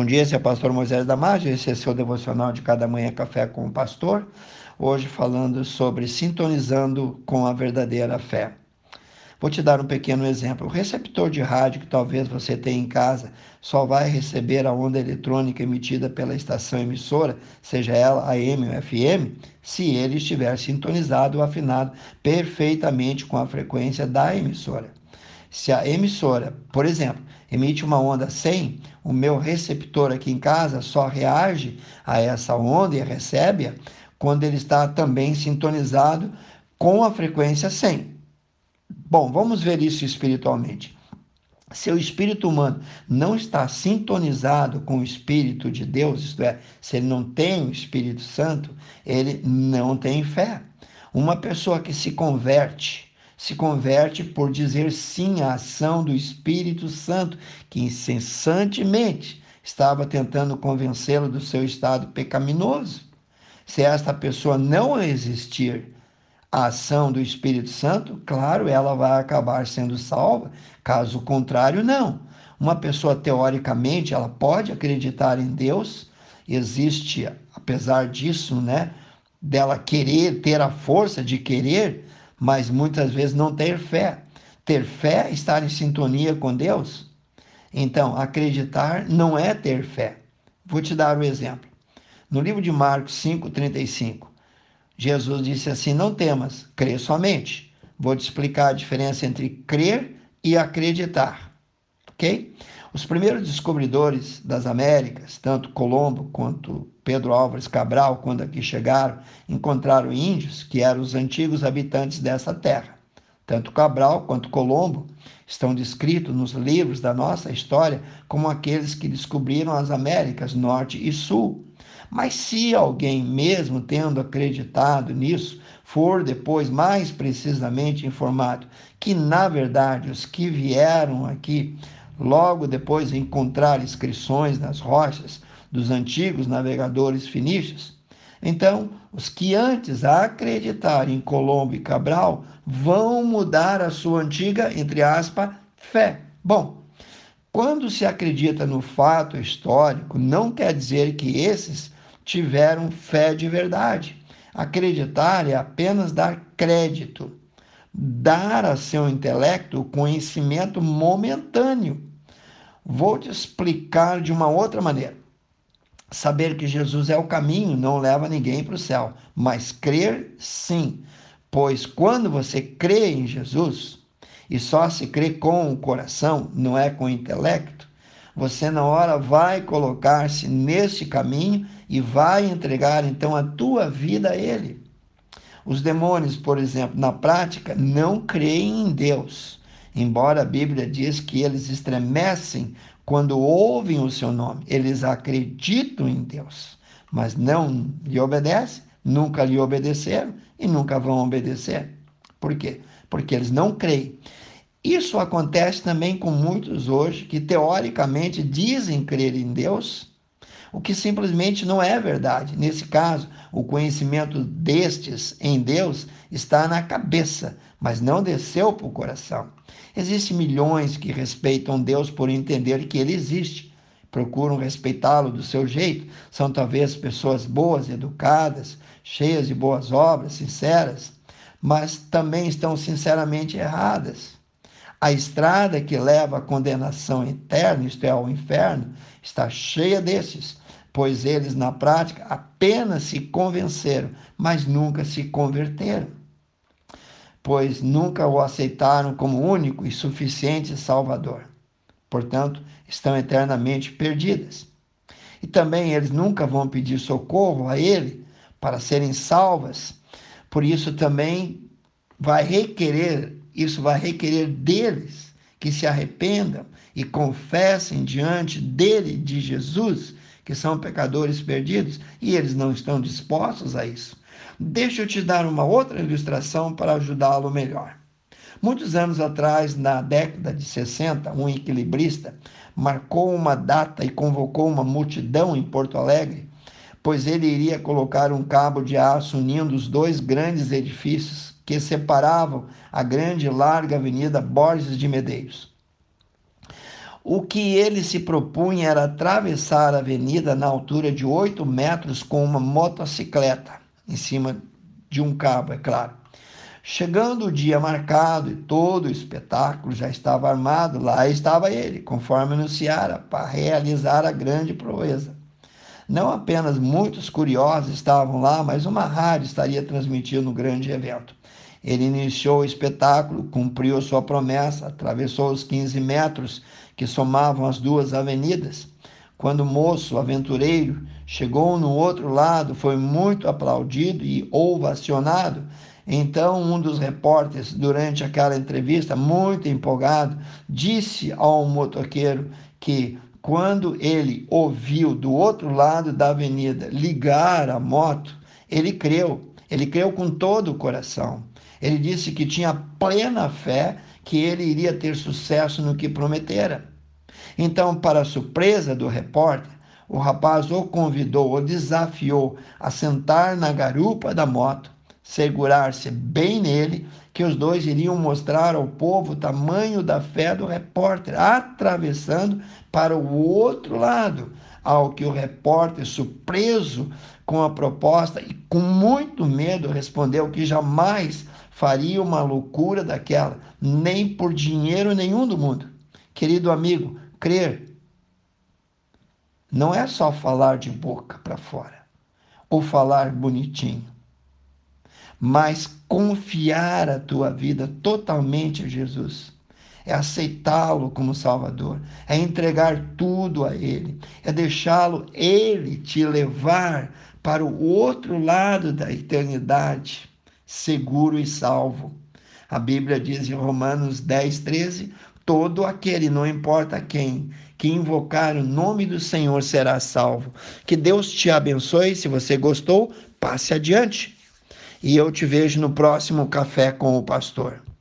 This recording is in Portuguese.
Bom dia, esse é o pastor Moisés Damásio, esse é seu devocional de cada manhã café com o pastor. Hoje falando sobre sintonizando com a verdadeira fé. Vou te dar um pequeno exemplo. O receptor de rádio que talvez você tenha em casa só vai receber a onda eletrônica emitida pela estação emissora, seja ela AM ou FM, se ele estiver sintonizado ou afinado perfeitamente com a frequência da emissora. Se a emissora, por exemplo, emite uma onda 100, o meu receptor aqui em casa só reage a essa onda e recebe-a quando ele está também sintonizado com a frequência 100. Bom, vamos ver isso espiritualmente. Se o espírito humano não está sintonizado com o espírito de Deus, isto é, se ele não tem o Espírito Santo, ele não tem fé. Uma pessoa que se converte se converte por dizer sim à ação do Espírito Santo, que incessantemente estava tentando convencê-lo do seu estado pecaminoso. Se esta pessoa não existir a ação do Espírito Santo, claro, ela vai acabar sendo salva, caso contrário, não. Uma pessoa, teoricamente, ela pode acreditar em Deus, existe, apesar disso, né, dela querer, ter a força de querer, mas muitas vezes não ter fé. Ter fé estar em sintonia com Deus. Então, acreditar não é ter fé. Vou te dar um exemplo. No livro de Marcos 5,35, Jesus disse assim: Não temas, crê somente. Vou te explicar a diferença entre crer e acreditar. Ok? Os primeiros descobridores das Américas, tanto Colombo quanto Pedro Álvares Cabral, quando aqui chegaram, encontraram índios que eram os antigos habitantes dessa terra. Tanto Cabral quanto Colombo estão descritos nos livros da nossa história como aqueles que descobriram as Américas Norte e Sul. Mas se alguém, mesmo tendo acreditado nisso, for depois mais precisamente informado que, na verdade, os que vieram aqui logo depois de encontrar inscrições nas rochas dos antigos navegadores finícios. Então, os que antes acreditaram em Colombo e Cabral vão mudar a sua antiga, entre aspas, fé. Bom, quando se acredita no fato histórico, não quer dizer que esses tiveram fé de verdade. Acreditar é apenas dar crédito, dar a seu intelecto o conhecimento momentâneo Vou te explicar de uma outra maneira. Saber que Jesus é o caminho não leva ninguém para o céu, mas crer sim. Pois quando você crê em Jesus, e só se crê com o coração, não é com o intelecto, você na hora vai colocar-se nesse caminho e vai entregar então a tua vida a Ele. Os demônios, por exemplo, na prática, não creem em Deus Embora a Bíblia diz que eles estremecem quando ouvem o seu nome, eles acreditam em Deus, mas não lhe obedecem, nunca lhe obedeceram e nunca vão obedecer. Por quê? Porque eles não creem. Isso acontece também com muitos hoje que teoricamente dizem crer em Deus, o que simplesmente não é verdade. Nesse caso, o conhecimento destes em Deus está na cabeça, mas não desceu para o coração. Existem milhões que respeitam Deus por entender que ele existe. Procuram respeitá-lo do seu jeito. São talvez pessoas boas, educadas, cheias de boas obras, sinceras, mas também estão sinceramente erradas. A estrada que leva à condenação eterna, isto é, ao inferno, está cheia desses, pois eles, na prática, apenas se convenceram, mas nunca se converteram, pois nunca o aceitaram como único e suficiente Salvador. Portanto, estão eternamente perdidas. E também eles nunca vão pedir socorro a Ele para serem salvas. Por isso também vai requerer, isso vai requerer deles que se arrependam e confessem diante dele, de Jesus, que são pecadores perdidos, e eles não estão dispostos a isso. Deixa eu te dar uma outra ilustração para ajudá-lo melhor. Muitos anos atrás, na década de 60, um equilibrista marcou uma data e convocou uma multidão em Porto Alegre, pois ele iria colocar um cabo de aço unindo os dois grandes edifícios que separavam a grande e larga Avenida Borges de Medeiros. O que ele se propunha era atravessar a avenida na altura de 8 metros com uma motocicleta, em cima de um cabo, é claro. Chegando o dia marcado e todo o espetáculo já estava armado, lá estava ele, conforme anunciara, para realizar a grande proeza. Não apenas muitos curiosos estavam lá, mas uma rádio estaria transmitindo o grande evento. Ele iniciou o espetáculo, cumpriu sua promessa, atravessou os 15 metros que somavam as duas avenidas. Quando o moço aventureiro chegou no outro lado, foi muito aplaudido e ovacionado. Então, um dos repórteres, durante aquela entrevista, muito empolgado, disse ao motoqueiro que quando ele ouviu do outro lado da avenida ligar a moto, ele creu, ele creu com todo o coração. Ele disse que tinha plena fé que ele iria ter sucesso no que prometera. Então, para surpresa do repórter, o rapaz o convidou, o desafiou a sentar na garupa da moto, segurar-se bem nele, que os dois iriam mostrar ao povo o tamanho da fé do repórter, atravessando para o outro lado. Ao que o repórter, surpreso com a proposta e com muito medo, respondeu que jamais faria uma loucura daquela, nem por dinheiro nenhum do mundo. Querido amigo, crer não é só falar de boca para fora ou falar bonitinho, mas confiar a tua vida totalmente a Jesus. É aceitá-lo como Salvador, é entregar tudo a Ele, é deixá-lo Ele te levar para o outro lado da eternidade seguro e salvo. A Bíblia diz em Romanos 10, 13: todo aquele, não importa quem, que invocar o nome do Senhor será salvo. Que Deus te abençoe. Se você gostou, passe adiante. E eu te vejo no próximo Café com o Pastor.